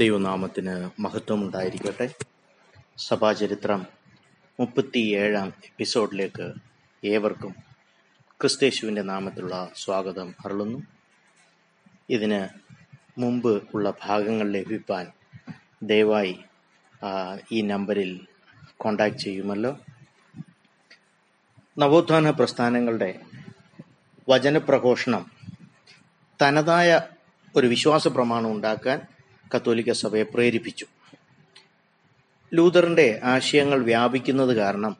ദൈവനാമത്തിന് മഹത്വമുണ്ടായിരിക്കട്ടെ. സഭാചരിത്രം മുപ്പത്തിയേഴാം എപ്പിസോഡിലേക്ക് ഏവർക്കും ക്രിസ്തേശുവിന്റെ നാമത്തിലുള്ള സ്വാഗതം അരുളുന്നു. ഇതിന് മുമ്പ് ഉള്ള ഭാഗങ്ങൾ ലഭിക്കാൻ ദയവായി ഈ നമ്പറിൽ കോണ്ടാക്ട് ചെയ്യുമല്ലോ. നവോത്ഥാന പ്രസ്ഥാനങ്ങളുടെ വചനപ്രഘോഷണം തനതായ ഒരു വിശ്വാസ പ്രമാണം ഉണ്ടാക്കാൻ കത്തോലിക്ക സഭയെ പ്രേരിപ്പിച്ചു. ലൂതറിന്റെ ആശയങ്ങൾ വ്യാപിക്കുന്നത് കാരണം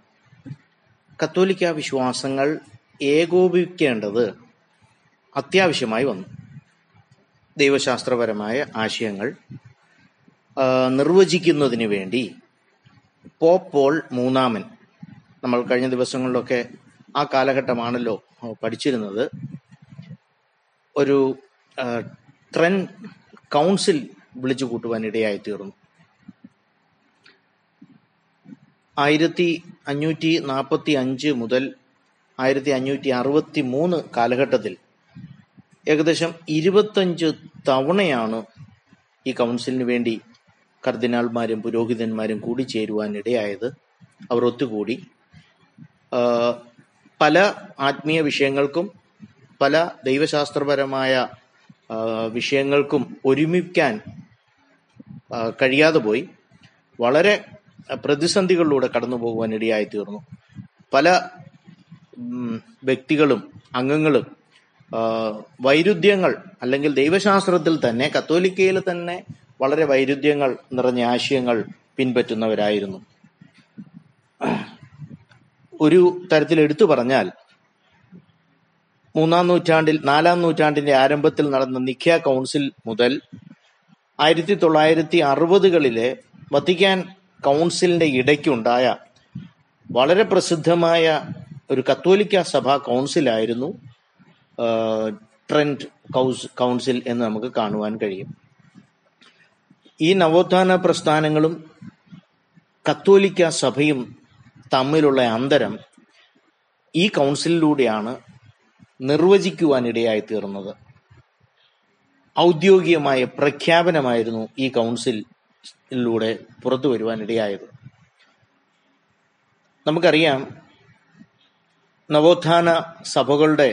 കത്തോലിക്ക വിശ്വാസങ്ങൾ ഏകോപിക്കേണ്ടത് അത്യാവശ്യമായി വന്നു. ദൈവശാസ്ത്രപരമായ ആശയങ്ങൾ നിർവചിക്കുന്നതിന് വേണ്ടി പോപ്പോൾ പോൾ മൂന്നാമൻ നമ്മൾ കഴിഞ്ഞ ദിവസങ്ങളിലൊക്കെ ആ കാലഘട്ടമാണല്ലോ പഠിച്ചിരുന്നത് ഒരു ട്രെൻ കൗൺസിൽ വിളിച്ചു കൂട്ടുവാൻ ഇടയായി തീർന്നു ആയിരത്തി അഞ്ഞൂറ്റി നാൽപ്പത്തി അഞ്ച് മുതൽ ആയിരത്തി അഞ്ഞൂറ്റി അറുപത്തി മൂന്ന് കാലഘട്ടത്തിൽ ഏകദേശം ഇരുപത്തഞ്ച് തവണയാണ് ഈ കൗൺസിലിന് വേണ്ടി കർദിനാൾമാരും പുരോഹിതന്മാരും കൂടി ചേരുവാൻ ഇടയായത്. അവർ ഒത്തുകൂടി. പല ആത്മീയ വിഷയങ്ങൾക്കും പല ദൈവശാസ്ത്രപരമായ വിഷയങ്ങൾക്കും ഒരുമിക്കാൻ കഴിയാതെ പോയി. വളരെ പ്രതിസന്ധികളിലൂടെ കടന്നു പോകുവാൻ ഇടയായി തീർന്നു. പല വ്യക്തികളും അംഗങ്ങളും വൈരുദ്ധ്യങ്ങൾ അല്ലെങ്കിൽ ദൈവശാസ്ത്രത്തിൽ തന്നെ കത്തോലിക്കയിൽ തന്നെ വളരെ വൈരുദ്ധ്യങ്ങൾ നിറഞ്ഞ ആശയങ്ങൾ പിൻപറ്റുന്നവരായിരുന്നു. ഒരു തരത്തിൽ എടുത്തു പറഞ്ഞാൽ മൂന്നാം നൂറ്റാണ്ടിൽ നാലാം നൂറ്റാണ്ടിന്റെ ആരംഭത്തിൽ നടന്ന നിഖ്യ കൗൺസിൽ മുതൽ ആയിരത്തി തൊള്ളായിരത്തി അറുപതുകളിലെ വത്തിക്കാൻ കൗൺസിലിന്റെ ഇടയ്ക്കുണ്ടായ വളരെ പ്രസിദ്ധമായ ഒരു കത്തോലിക്ക സഭാ കൗൺസിലായിരുന്നു ട്രെൻഡ് കൗസ് കൗൺസിൽ എന്ന് നമുക്ക് കാണുവാൻ കഴിയും. ഈ നവോത്ഥാന പ്രസ്ഥാനങ്ങളും കത്തോലിക്ക സഭയും തമ്മിലുള്ള അന്തരം ഈ കൗൺസിലിലൂടെയാണ് നിർവചിക്കുവാനിടയായി തീർന്നത്. ഔദ്യോഗികമായ പ്രഖ്യാപനമായിരുന്നു ഈ കൗൺസിലിലൂടെ പുറത്തു വരുവാനിടയായത്. നമുക്കറിയാം നവോത്ഥാന സഭകളുടെ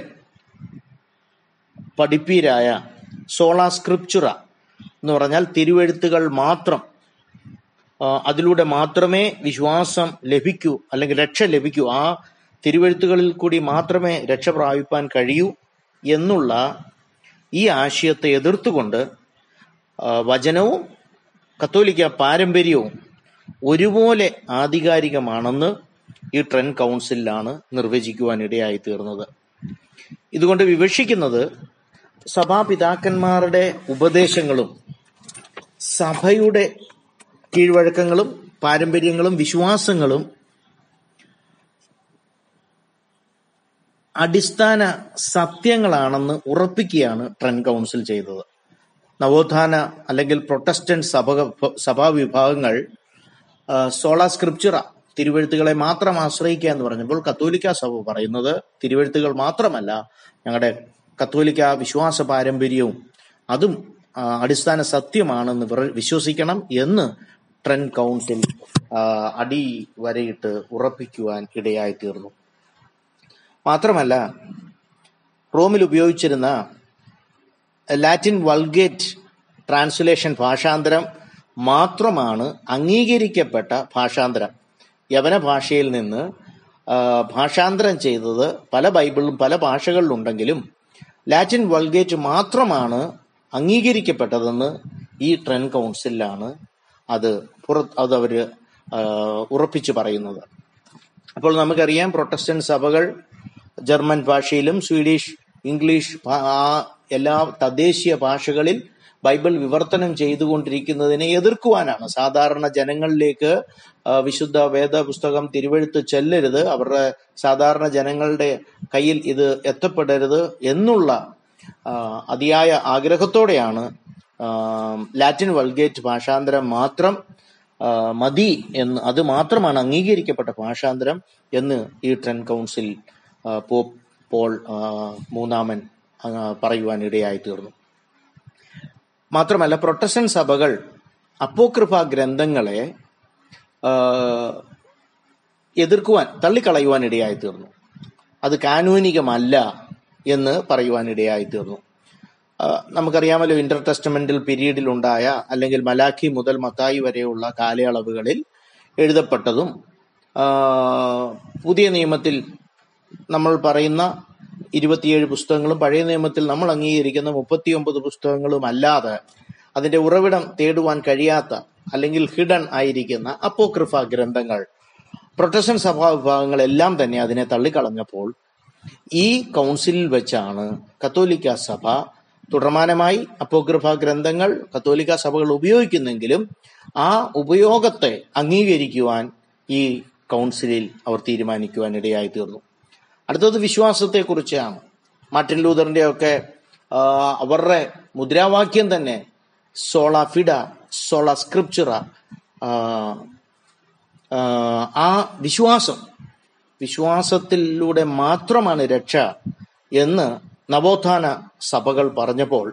പഠിപ്പീരായ സോളാ സ്ക്രിപ്ചുറ എന്ന് പറഞ്ഞാൽ തിരുവെഴുത്തുകൾ മാത്രം അതിലൂടെ മാത്രമേ വിശ്വാസം ലഭിക്കൂ അല്ലെങ്കിൽ രക്ഷ ലഭിക്കൂ ആ തിരുവെഴുത്തുകളിൽ കൂടി മാത്രമേ രക്ഷ പ്രാപിപ്പാൻ കഴിയൂ എന്നുള്ള ഈ ആശയത്തെ എതിർത്തുകൊണ്ട് വചനവും കത്തോലിക്ക പാരമ്പര്യവും ഒരുപോലെ ആധികാരികമാണെന്ന് ഈ ട്രെൻ കൗൺസിലാണ് നിർവചിക്കുവാനിടയായി തീർന്നത്. ഇതുകൊണ്ട് വിവക്ഷിക്കുന്നത് സഭാപിതാക്കന്മാരുടെ ഉപദേശങ്ങളും സഭയുടെ കീഴ്വഴക്കങ്ങളും പാരമ്പര്യങ്ങളും വിശ്വാസങ്ങളും അടിസ്ഥാന സത്യങ്ങളാണെന്ന് ഉറപ്പിക്കുകയാണ് ട്രെൻ കൗൺസിൽ ചെയ്തത്. നവോത്ഥാന അല്ലെങ്കിൽ പ്രൊട്ടസ്റ്റന്റ് സഭ സഭാ വിഭാഗങ്ങൾ സോളാ സ്ക്രിപ്ചുറ തിരുവഴുത്തുകളെ മാത്രം ആശ്രയിക്കുക എന്ന് പറഞ്ഞപ്പോൾ കത്തോലിക്ക സഭ പറയുന്നത് തിരുവഴുത്തുകൾ മാത്രമല്ല ഞങ്ങളുടെ കത്തോലിക്ക വിശ്വാസ പാരമ്പര്യവും അതും അടിസ്ഥാന സത്യമാണെന്ന് വിശ്വസിക്കണം എന്ന് ട്രെൻ കൗൺസിൽ അടിവരയിട്ട് അടി വരയിട്ട് ഉറപ്പിക്കുവാൻ ഇടയായി തീർന്നു മാത്രമല്ല റോമിൽ ഉപയോഗിച്ചിരുന്ന ലാറ്റിൻ വൾഗേറ്റ് ട്രാൻസ്ലേഷൻ ഭാഷാന്തരം മാത്രമാണ് അംഗീകരിക്കപ്പെട്ട ഭാഷാന്തരം. യവന ഭാഷയിൽ നിന്ന് ഭാഷാന്തരം ചെയ്തത് പല ബൈബിളും പല ഭാഷകളിലുണ്ടെങ്കിലും ലാറ്റിൻ വൾഗേറ്റ് മാത്രമാണ് അംഗീകരിക്കപ്പെട്ടതെന്ന് ഈ ട്രെൻ കൗൺസിലാണ് അത് പുറ അത് അവർ ഉറപ്പിച്ചു പറയുന്നത്. അപ്പോൾ നമുക്കറിയാം പ്രൊട്ടസ്റ്റന്റ് സഭകൾ ജർമ്മൻ ഭാഷയിലും സ്വീഡിഷ് ഇംഗ്ലീഷ് എല്ലാ തദ്ദേശീയ ഭാഷകളിൽ ബൈബിൾ വിവർത്തനം ചെയ്തുകൊണ്ടിരിക്കുന്നതിനെ എതിർക്കുവാനാണ്. സാധാരണ ജനങ്ങളിലേക്ക് വിശുദ്ധ വിശുദ്ധ വേദപുസ്തകം തിരുവഴുത്ത് ചെല്ലരുത്. അവരുടെ സാധാരണ ജനങ്ങളുടെ കയ്യിൽ ഇത് എത്തപ്പെടരുത് എന്നുള്ള അതിയായ ആഗ്രഹത്തോടെയാണ് ലാറ്റിൻ വൾഗേറ്റ് ഭാഷാന്തരം മാത്രം മതി എന്ന് അത് മാത്രമാണ് അംഗീകരിക്കപ്പെട്ട ഭാഷാന്തരം എന്ന് ഈ ട്രെൻ കൗൺസിൽ പോപ്പ് പോൾ മൂന്നാമൻ പറയുവാൻ ഇടയായി തീർന്നു. മാത്രമല്ല പ്രൊട്ടസ്റ്റന്റ് സഭകൾ അപ്പോക്രിഫ ഗ്രന്ഥങ്ങളെ എതിർക്കുവാൻ തള്ളിക്കളയുവാൻ ഇടയായി തീർന്നു. അത് കാനൂനികമല്ല എന്ന് പറയുവാൻ ഇടയായി തീർന്നു നമുക്കറിയാമല്ലോ ഇന്റർ ടെസ്റ്റമെന്റൽ പീരീഡിൽ ഉണ്ടായ അല്ലെങ്കിൽ മലാഖി മുതൽ മത്തായി വരെയുള്ള കാലയളവുകളിൽ എഴുതപ്പെട്ടതും പുതിയ നിയമത്തിൽ നമ്മൾ പറയുന്ന ഇരുപത്തിയേഴ് പുസ്തകങ്ങളും പഴയ നിയമത്തിൽ നമ്മൾ അംഗീകരിക്കുന്ന മുപ്പത്തിയൊമ്പത് പുസ്തകങ്ങളും അല്ലാതെ അതിന്റെ ഉറവിടം തേടുവാൻ കഴിയാത്ത അല്ലെങ്കിൽ ഹിഡൻ ആയിരിക്കുന്ന അപ്പോക്രിഫ ഗ്രന്ഥങ്ങൾ പ്രൊട്ടക്ഷൻ സഭാ വിഭാഗങ്ങളെല്ലാം തന്നെ അതിനെ തള്ളിക്കളഞ്ഞപ്പോൾ ഈ കൗൺസിലിൽ വെച്ചാണ് കത്തോലിക്ക സഭ തുടർമാനമായി അപ്പോഗ്രഫ ഗ്രന്ഥങ്ങൾ കത്തോലിക്ക സഭകൾ ഉപയോഗിക്കുന്നെങ്കിലും ആ ഉപയോഗത്തെ അംഗീകരിക്കുവാൻ ഈ കൗൺസിലിൽ അവർ തീരുമാനിക്കുവാൻ ഇടയായി തീർന്നു. അടുത്തത് വിശ്വാസത്തെക്കുറിച്ചാണ്. മാർട്ടിൻ ലൂതറിന്റെ ഒക്കെ അവരുടെ മുദ്രാവാക്യം തന്നെ സോള ഫിഡ സോള സ്ക്രിപ്ചറ ആ, വിശ്വാസം വിശ്വാസത്തിലൂടെ മാത്രമാണ് രക്ഷ എന്ന് നവോത്ഥാന സഭകൾ പറഞ്ഞപ്പോൾ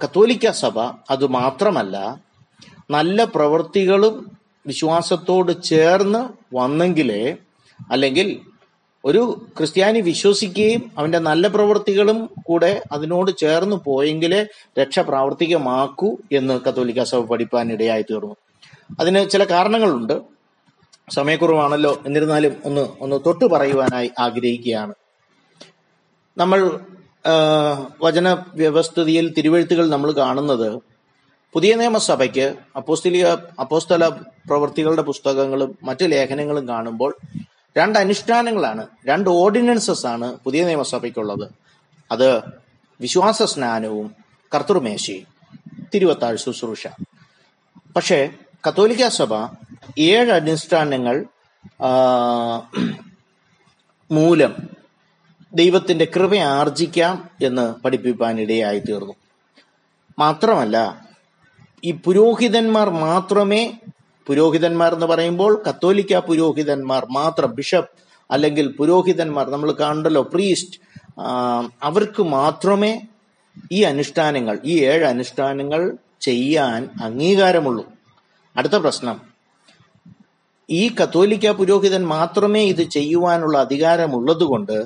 കത്തോലിക്ക സഭ അത് മാത്രമല്ല നല്ല പ്രവൃത്തികളും വിശ്വാസത്തോട് ചേർന്ന് വന്നെങ്കിലേ അല്ലെങ്കിൽ ഒരു ക്രിസ്ത്യാനി വിശ്വസിക്കുകയും അവന്റെ നല്ല പ്രവൃത്തികളും കൂടെ അതിനോട് ചേർന്ന് പോയെങ്കിലേ രക്ഷ പ്രാവർത്തികമാക്കൂ എന്ന് കത്തോലിക്ക സഭ പഠിപ്പാൻ ഇടയായി തീർന്നു. അതിന് ചില കാരണങ്ങളുണ്ട്. സമയക്കുറവാണല്ലോ. എന്നിരുന്നാലും ഒന്ന് ഒന്ന് തൊട്ടു പറയുവാനായി ആഗ്രഹിക്കുകയാണ്. നമ്മൾ വചന വ്യവസ്ഥിതിയിൽ തിരുവഴുത്തുകൾ നമ്മൾ കാണുന്നത് പുതിയ നിയമസഭയ്ക്ക് അപ്പോസ്തലിക അപ്പോസ്തല പ്രവൃത്തികളുടെ പുസ്തകങ്ങളും മറ്റു ലേഖനങ്ങളും കാണുമ്പോൾ രണ്ട് അനുഷ്ഠാനങ്ങളാണ് രണ്ട് ഓർഡിനൻസസ് ആണ് പുതിയ നിയമസഭയ്ക്കുള്ളത്. അത് വിശ്വാസ സ്നാനവും കർത്തൃമേശയും തിരുവത്താഴ് ശുശ്രൂഷ. പക്ഷേ കത്തോലിക്ക സഭ ഏഴ് അനുഷ്ഠാനങ്ങൾ മൂലം ദൈവത്തിന്റെ കൃപ ആർജിക്കാം എന്ന് പഠിപ്പിക്കാൻ ഇടയായി തീർന്നു. മാത്രമല്ല ഈ പുരോഹിതന്മാർ മാത്രമേ പുരോഹിതന്മാർ എന്ന് പറയുമ്പോൾ കത്തോലിക്ക പുരോഹിതന്മാർ മാത്രം ബിഷപ്പ് അല്ലെങ്കിൽ പുരോഹിതന്മാർ നമ്മൾ കാണണ്ടല്ലോ പ്രീസ്റ്റ് അവർക്ക് മാത്രമേ ഈ അനുഷ്ഠാനങ്ങൾ ഈ ഏഴ് അനുഷ്ഠാനങ്ങൾ ചെയ്യാൻ അംഗീകാരമുള്ളൂ. അടുത്ത പ്രശ്നം. ഈ കത്തോലിക്ക പുരോഹിതൻ മാത്രമേ ഇത് ചെയ്യുവാനുള്ള അധികാരമുള്ളതുകൊണ്ട്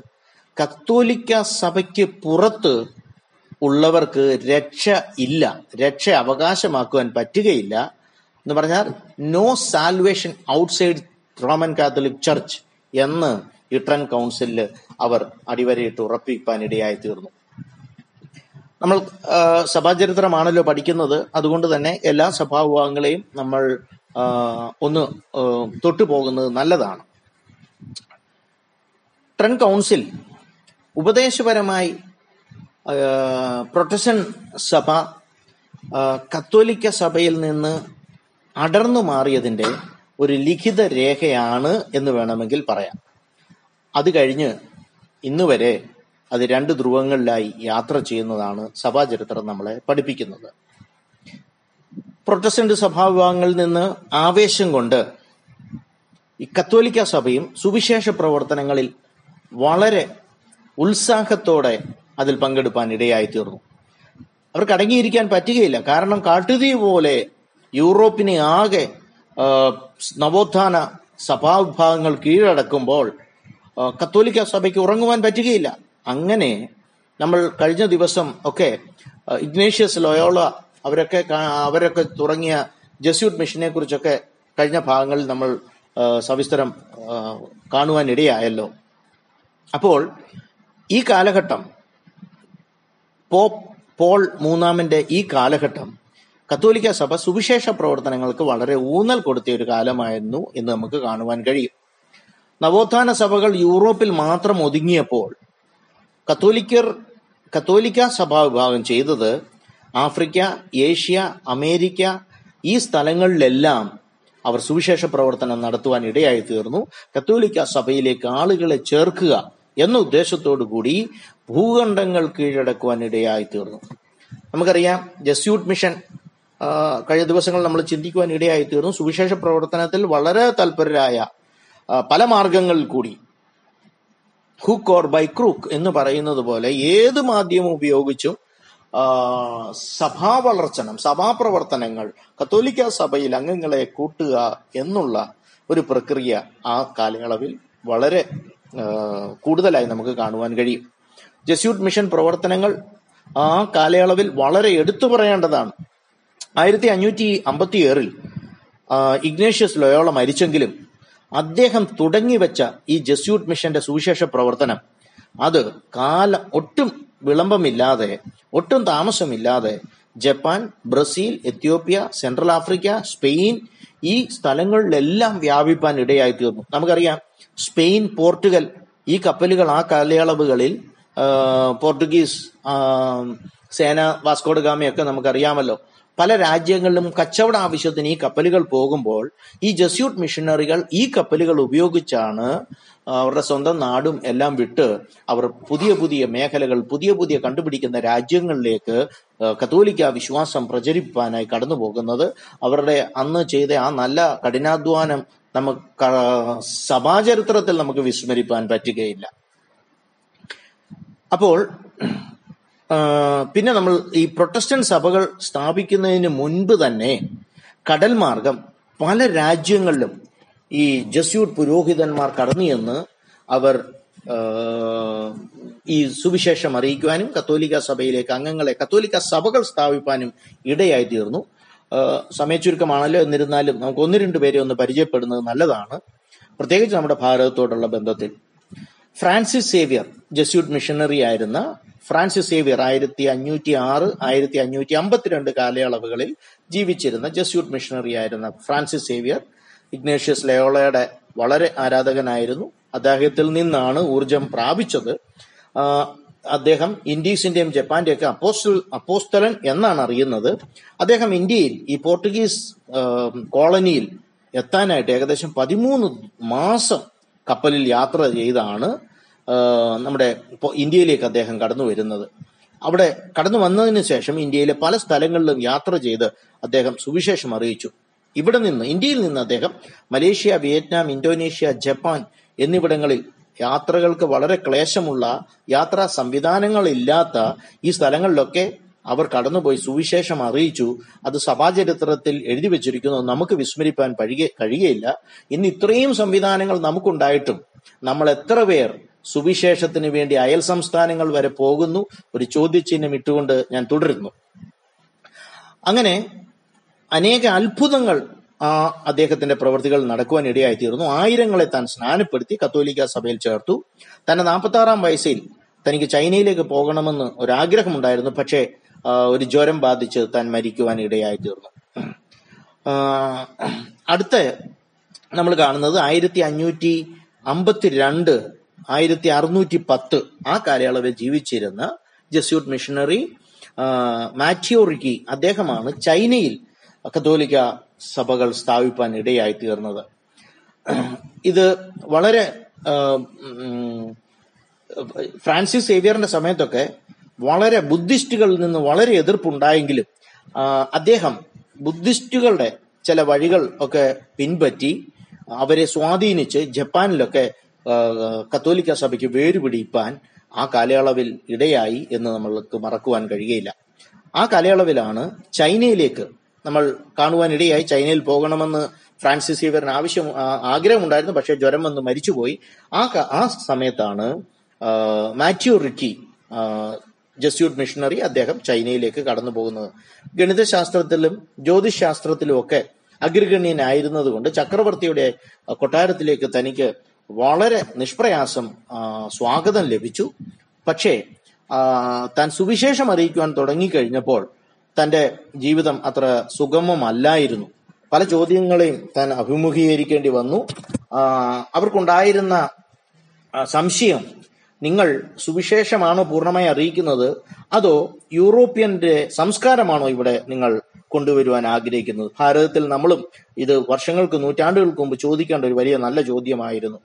കത്തോലിക്ക സഭയ്ക്ക് പുറത്ത് ഉള്ളവർക്ക് രക്ഷ ഇല്ല രക്ഷ അവകാശമാക്കുവാൻ പറ്റുകയില്ല. എന്ന് പറഞ്ഞാൽ no salvation outside Roman Catholic church എന്ന് ഇട്രൻ കൗൺസിലിൽ അവർ അടിവരയിട്ട് ഉറപ്പിക്കാൻ ഇടയായി തീർന്നു നമ്മൾ സഭാചരിത്രമാണല്ലോ പഠിക്കുന്നത്. അതുകൊണ്ട് തന്നെ എല്ലാ സഭാവിഭാഗങ്ങളെയും നമ്മൾ ഒന്ന് തൊട്ടുപോകുന്നത് നല്ലതാണ്. ട്രൻ കൗൺസിൽ ഉപദേശപരമായി പ്രൊട്ടസ്റ്റന്റ് സഭ കത്തോലിക്ക സഭയിൽ നിന്ന് അടർന്നു മാറിയതിന്റെ ഒരു ലിഖിത രേഖയാണ് എന്ന് വേണമെങ്കിൽ പറയാം. അത് കഴിഞ്ഞ് ഇന്നുവരെ അത് രണ്ട് ധ്രുവങ്ങളിലായി യാത്ര ചെയ്യുന്നതാണ് സഭാചരിത്രം നമ്മളെ പഠിപ്പിക്കുന്നത്. പ്രൊട്ടസ്റ്റന്റ് സഭാവിഭാഗങ്ങളിൽ നിന്ന് ആവേശം കൊണ്ട് ഈ കത്തോലിക്ക സഭയും സുവിശേഷ പ്രവർത്തനങ്ങളിൽ വളരെ ഉത്സാഹത്തോടെ അതിൽ പങ്കെടുപ്പാൻ ഇടയായി തീർന്നു. അവർക്ക് അടങ്ങിയിരിക്കാൻ പറ്റുകയില്ല. കാരണം കാട്ടുതീ പോലെ യൂറോപ്പിനെ ആകെ നവോത്ഥാന സഭാവിഭാഗങ്ങൾ കീഴടക്കുമ്പോൾ കത്തോലിക്ക സഭയ്ക്ക് ഉറങ്ങുവാൻ പറ്റുകയില്ല. അങ്ങനെ നമ്മൾ കഴിഞ്ഞ ദിവസം ഒക്കെ ഇഗ്നേഷ്യസ് ലോയോള അവരൊക്കെ അവരൊക്കെ തുടങ്ങിയ ജസ്യൂട്ട് മിഷനെ കുറിച്ചൊക്കെ കഴിഞ്ഞ ഭാഗങ്ങളിൽ നമ്മൾ സവിസ്തരം കാണുവാനിടയായല്ലോ. അപ്പോൾ ഈ കാലഘട്ടം പോപ്പ് പോൾ മൂന്നാമന്റെ ഈ കാലഘട്ടം കത്തോലിക്ക സഭ സുവിശേഷ പ്രവർത്തനങ്ങൾക്ക് വളരെ ഊന്നൽ കൊടുത്ത ഒരു കാലമായിരുന്നു എന്ന് നമുക്ക് കാണുവാൻ കഴിയും. നവോത്ഥാന സഭകൾ യൂറോപ്പിൽ മാത്രം ഒതുങ്ങിയപ്പോൾ കത്തോലിക്കർ കത്തോലിക്ക സഭാ വിഭാഗം ചെയ്തത് ആഫ്രിക്ക ഏഷ്യ അമേരിക്ക ഈ സ്ഥലങ്ങളിലെല്ലാം അവർ സുവിശേഷ പ്രവർത്തനം നടത്തുവാൻ ഇടയായി തീർന്നു. കത്തോലിക്ക സഭയിലേക്ക് ആളുകളെ ചേർക്കുക എന്ന ഉദ്ദേശത്തോടു കൂടി ഭൂഖണ്ഡങ്ങൾ കീഴടക്കുവാൻ ഇടയായി തീർന്നു. നമുക്കറിയാം ജസ്യൂട്ട് മിഷൻ കഴിഞ്ഞ ദിവസങ്ങൾ നമ്മൾ ചിന്തിക്കുവാൻ ഇടയായി തീർന്നു സുവിശേഷ പ്രവർത്തനത്തിൽ വളരെ തൽപരരായ പല മാർഗങ്ങളിൽ കൂടി. ഹുക്ക് ഓർ ബൈ ക്രൂക്ക് എന്ന് പറയുന്നത് പോലെ ഏത് മാധ്യമം ഉപയോഗിച്ചും സഭാ വളർച്ചനം സഭാപ്രവർത്തനങ്ങൾ കത്തോലിക്ക സഭയിൽ അംഗങ്ങളെ കൂട്ടുക എന്നുള്ള ഒരു പ്രക്രിയ ആ കാലയളവിൽ വളരെ കൂടുതലായി നമുക്ക് കാണുവാൻ കഴിയും. ജസ്യൂട്ട് മിഷൻ പ്രവർത്തനങ്ങൾ ആ കാലയളവിൽ വളരെ എടുത്തു പറയേണ്ടതാണ്. ആയിരത്തി അഞ്ഞൂറ്റി അമ്പത്തി ഏറിൽ ഇഗ്നേഷ്യസ് ലോയോള മരിച്ചെങ്കിലും അദ്ദേഹം തുടങ്ങിവെച്ച ഈ ജസ്യൂട്ട് മിഷന്റെ സുവിശേഷ പ്രവർത്തനം അത് കാല ഒട്ടും വിളംബമില്ലാതെ ഒട്ടും താമസമില്ലാതെ Japan Brazil Ethiopia central Africa Spain ഈ സ്ഥലങ്ങളിലെല്ലാം വ്യാപിപ്പാൻ ഇടയായി തീർന്നു നമുക്കറിയാം സ്പെയിൻ പോർട്ടുഗൽ ഈ കപ്പലുകൾ ആ കാലയളവുകളിൽ പോർട്ടുഗീസ് സേന വാസ്കോഡ് ഗാമയൊക്കെ നമുക്കറിയാമല്ലോ. പല രാജ്യങ്ങളിലും കച്ചവട ആവശ്യത്തിന് ഈ കപ്പലുകൾ പോകുമ്പോൾ ഈ ജസ്യൂട്ട് മിഷനറികൾ ഈ കപ്പലുകൾ ഉപയോഗിച്ചാണ് അവരുടെ സ്വന്തം നാടും എല്ലാം വിട്ട് അവർ പുതിയ പുതിയ മേഖലകൾ പുതിയ പുതിയ കണ്ടുപിടിക്കുന്ന രാജ്യങ്ങളിലേക്ക് കത്തോലിക്ക വിശ്വാസം പ്രചരിപ്പാനായി കടന്നു പോകുന്നത് അവരുടെ അന്ന് ചെയ്ത ആ നല്ല കഠിനാധ്വാനം നമുക്ക് സഭാചരിത്രത്തിൽ നമുക്ക് വിസ്മരിപ്പാൻ പറ്റുകയില്ല. അപ്പോൾ പിന്നെ നമ്മൾ ഈ പ്രൊട്ടസ്റ്റന്റ് സഭകൾ സ്ഥാപിക്കുന്നതിന് മുൻപ് തന്നെ കടൽ മാർഗം പല രാജ്യങ്ങളിലും ഈ ജസ്യൂട്ട് പുരോഹിതന്മാർ കടന്നു ചെന്ന് അവർ ഈ സുവിശേഷം അറിയിക്കുവാനും കത്തോലിക്ക സഭയിലേക്ക് അംഗങ്ങളെ കത്തോലിക്ക സഭകൾ സ്ഥാപിക്കാനും ഇടയായി തീർന്നു. സമയച്ചുരുക്കമാണല്ലോ എന്നിരുന്നാലും നമുക്ക് ഒന്ന് രണ്ട് പേരെ ഒന്ന് പരിചയപ്പെടുന്നത് നല്ലതാണ്. പ്രത്യേകിച്ച് നമ്മുടെ ഭാരതത്തോടുള്ള ബന്ധത്തിൽ. ഫ്രാൻസിസ് സേവിയർ ജസ്യൂട്ട് മിഷണറി ആയിരുന്ന ഫ്രാൻസിസ് സേവിയർ ആയിരത്തി അഞ്ഞൂറ്റി ആറ് ആയിരത്തി അഞ്ഞൂറ്റി അമ്പത്തിരണ്ട് കാലയളവുകളിൽ ജീവിച്ചിരുന്ന ജസ്യൂട്ട് മിഷണറി ആയിരുന്ന ഫ്രാൻസിസ് സേവിയർ ഇഗ്നേഷ്യസ് ലയോളയുടെ വളരെ ആരാധകനായിരുന്നു. അദ്ദേഹത്തിൽ നിന്നാണ് ഊർജം പ്രാപിച്ചത്. അദ്ദേഹം ഇൻഡീസിന്റെയും ജപ്പാന്റെയും ഒക്കെ അപ്പോസ്റ്റൽ അപ്പോസ്തലൻ എന്നാണ് അറിയുന്നത്. അദ്ദേഹം ഇന്ത്യയിൽ ഈ പോർട്ടുഗീസ് കോളനിയിൽ എത്താനായിട്ട് ഏകദേശം പതിമൂന്ന് മാസം കപ്പലിൽ യാത്ര ചെയ്താണ് നമ്മുടെ ഇന്ത്യയിലേക്ക് അദ്ദേഹം കടന്നു വരുന്നത്. അവിടെ കടന്നു വന്നതിന് ശേഷം ഇന്ത്യയിലെ പല സ്ഥലങ്ങളിലും യാത്ര ചെയ്ത് അദ്ദേഹം സുവിശേഷം അറിയിച്ചു. ഇവിടെ നിന്ന് ഇന്ത്യയിൽ നിന്ന് അദ്ദേഹം മലേഷ്യ വിയറ്റ്നാം ഇന്തോനേഷ്യ ജപ്പാൻ എന്നിവിടങ്ങളിൽ യാത്രകൾക്ക് വളരെ ക്ലേശമുള്ള യാത്രാ സംവിധാനങ്ങളില്ലാത്ത ഈ സ്ഥലങ്ങളിലൊക്കെ അവർ കടന്നുപോയി സുവിശേഷം അറിയിച്ചു. അത് സഭാചരിത്രത്തിൽ എഴുതി വെച്ചിരിക്കുന്നു. നമുക്ക് വിസ്മരിപ്പാൻ കഴിയ കഴിയുകയില്ല ഇന്ന് ഇത്രയും സംവിധാനങ്ങൾ നമുക്കുണ്ടായിട്ടും. നമ്മൾ എത്ര പേർ സുവിശേഷത്തിന് വേണ്ടി അയൽ സംസ്ഥാനങ്ങൾ വരെ പോകുന്നു? ഒരു ചോദ്യചിഹ്നം ഇട്ടുകൊണ്ട് ഞാൻ തുടരുന്നു. അങ്ങനെ അനേക അത്ഭുതങ്ങൾ ആ അദ്ദേഹത്തിന്റെ പ്രവൃത്തികൾ നടക്കുവാൻ ഇടയായി തീർന്നു ആയിരങ്ങളെ താൻ സ്നാനപ്പെടുത്തി കത്തോലിക്ക സഭയിൽ ചേർത്തു. തന്റെ നാൽപ്പത്തി ആറാം വയസ്സിൽ തനിക്ക് ചൈനയിലേക്ക് പോകണമെന്ന് ഒരാഗ്രഹമുണ്ടായിരുന്നു. പക്ഷേ ഒരു ജ്വരം ബാധിച്ച് താൻ മരിക്കുവാൻ ഇടയായി തീർന്നു. അടുത്ത നമ്മൾ കാണുന്നത് ആയിരത്തി അഞ്ഞൂറ്റി അമ്പത്തിരണ്ട് ആയിരത്തി അറുന്നൂറ്റി പത്ത് ആ കാലയളവിൽ ജീവിച്ചിരുന്ന ജസ്യൂട്ട് മിഷണറി മാറ്റിയോറിക്കി അദ്ദേഹമാണ് ചൈനയിൽ കത്തോലിക്ക സഭകൾ സ്ഥാപിപ്പാൻ ഇടയായി തീർന്നത്. ഇത് വളരെ ഫ്രാൻസിസ് സേവിയറിന്റെ സമയത്തൊക്കെ വളരെ ബുദ്ധിസ്റ്റുകളിൽ നിന്ന് വളരെ എതിർപ്പുണ്ടായെങ്കിലും അദ്ദേഹം ബുദ്ധിസ്റ്റുകളുടെ ചില വഴികൾ ഒക്കെ പിൻപറ്റി അവരെ സ്വാധീനിച്ച് ജപ്പാനിലൊക്കെ കത്തോലിക്ക സഭയ്ക്ക് വേരുപിടിപ്പാൻ ആ കാലയളവിൽ ഇടയായി എന്ന് നമ്മൾക്ക് മറക്കുവാൻ കഴിയയില്ല ആ കാലയളവിലാണ് ചൈനയിലേക്ക് നമ്മൾ കാണുവാൻ ഇടയായി. ചൈനയിൽ പോകണമെന്ന് ഫ്രാൻസിസ് സേവിയറിന് ആവശ്യം ആഗ്രഹമുണ്ടായിരുന്നു പക്ഷേ ജ്വരം വന്ന് മരിച്ചുപോയി. ആ ആ സമയത്താണ് മാത്യു റിക്കി ജസ്യൂട്ട് മിഷണറി അദ്ദേഹം ചൈനയിലേക്ക് കടന്നു പോകുന്നത് ഗണിതശാസ്ത്രത്തിലും ജ്യോതിഷ് ശാസ്ത്രത്തിലും ഒക്കെ അഗ്രഗണ്യനായിരുന്നത് കൊണ്ട് ചക്രവർത്തിയുടെ കൊട്ടാരത്തിലേക്ക് തനിക്ക് വളരെ നിഷ്പ്രയാസം സ്വാഗതം ലഭിച്ചു. പക്ഷേ താൻ സുവിശേഷം അറിയിക്കുവാൻ തുടങ്ങിക്കഴിഞ്ഞപ്പോൾ തന്റെ ജീവിതം അത്ര സുഗമമല്ലായിരുന്നു. പല ചോദ്യങ്ങളെയും താൻ അഭിമുഖീകരിക്കേണ്ടി വന്നു. അവർക്കുണ്ടായിരുന്ന സംശയം നിങ്ങൾ സുവിശേഷമാണോ പൂർണമായി അറിയിക്കുന്നത്? അതോ യൂറോപ്യന്റെ സംസ്കാരമാണോ ഇവിടെ നിങ്ങൾ കൊണ്ടുവരുവാൻ ആഗ്രഹിക്കുന്നത്? ഭാരതത്തിൽ നമ്മളും ഇത് വർഷങ്ങൾക്ക് നൂറ്റാണ്ടുകൾക്ക് മുമ്പ് ചോദിക്കേണ്ട ഒരു വലിയ നല്ല ചോദ്യമായിരുന്നു.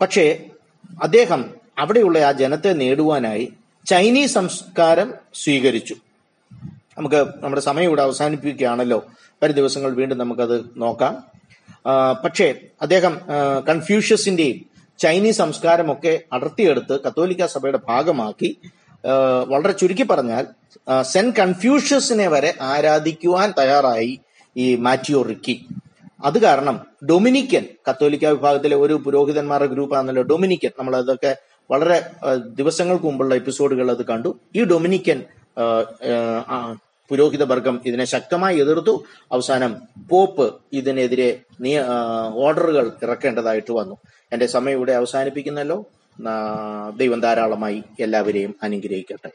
പക്ഷേ അദ്ദേഹം അവിടെയുള്ള ആ ജനത്തെ നേടുവാനായി ചൈനീസ് സംസ്കാരം സ്വീകരിച്ചു. നമുക്ക് നമ്മുടെ സമയം ഇവിടെ അവസാനിപ്പിക്കുകയാണല്ലോ. വരും ദിവസങ്ങൾ വീണ്ടും നമുക്കത് നോക്കാം. പക്ഷേ അദ്ദേഹം കൺഫ്യൂഷ്യസിന്റെയും ചൈനീസ് സംസ്കാരമൊക്കെ അടർത്തിയെടുത്ത് കത്തോലിക്ക സഭയുടെ ഭാഗമാക്കി വളരെ ചുരുക്കി പറഞ്ഞാൽ സെൻ കൺഫ്യൂഷ്യസിനെ വരെ ആരാധിക്കുവാൻ തയ്യാറായി ഈ മാറ്റിയോ റിക്കി. അത് കാരണം ഡൊമിനിക്കൻ കത്തോലിക്ക വിഭാഗത്തിലെ ഒരു പുരോഹിതന്മാരുടെ ഗ്രൂപ്പാണല്ലോ ഡൊമിനിക്കൻ. നമ്മൾ അതൊക്കെ വളരെ ദിവസങ്ങൾക്ക് മുമ്പുള്ള എപ്പിസോഡുകൾ അത് കണ്ടു. ഈ ഡൊമിനിക്കൻ പുരോഹിത വർഗം ഇതിനെ ശക്തമായി എതിർത്തു. അവസാനം പോപ്പ് ഇതിനെതിരെ ഓർഡറുകൾ ഇറക്കേണ്ടതായിട്ട് വന്നു. എന്റെ സമയം ഇവിടെ അവസാനിപ്പിക്കുന്നല്ലോ. ദൈവം ധാരാളമായി എല്ലാവരെയും അനുഗ്രഹിക്കട്ടെ.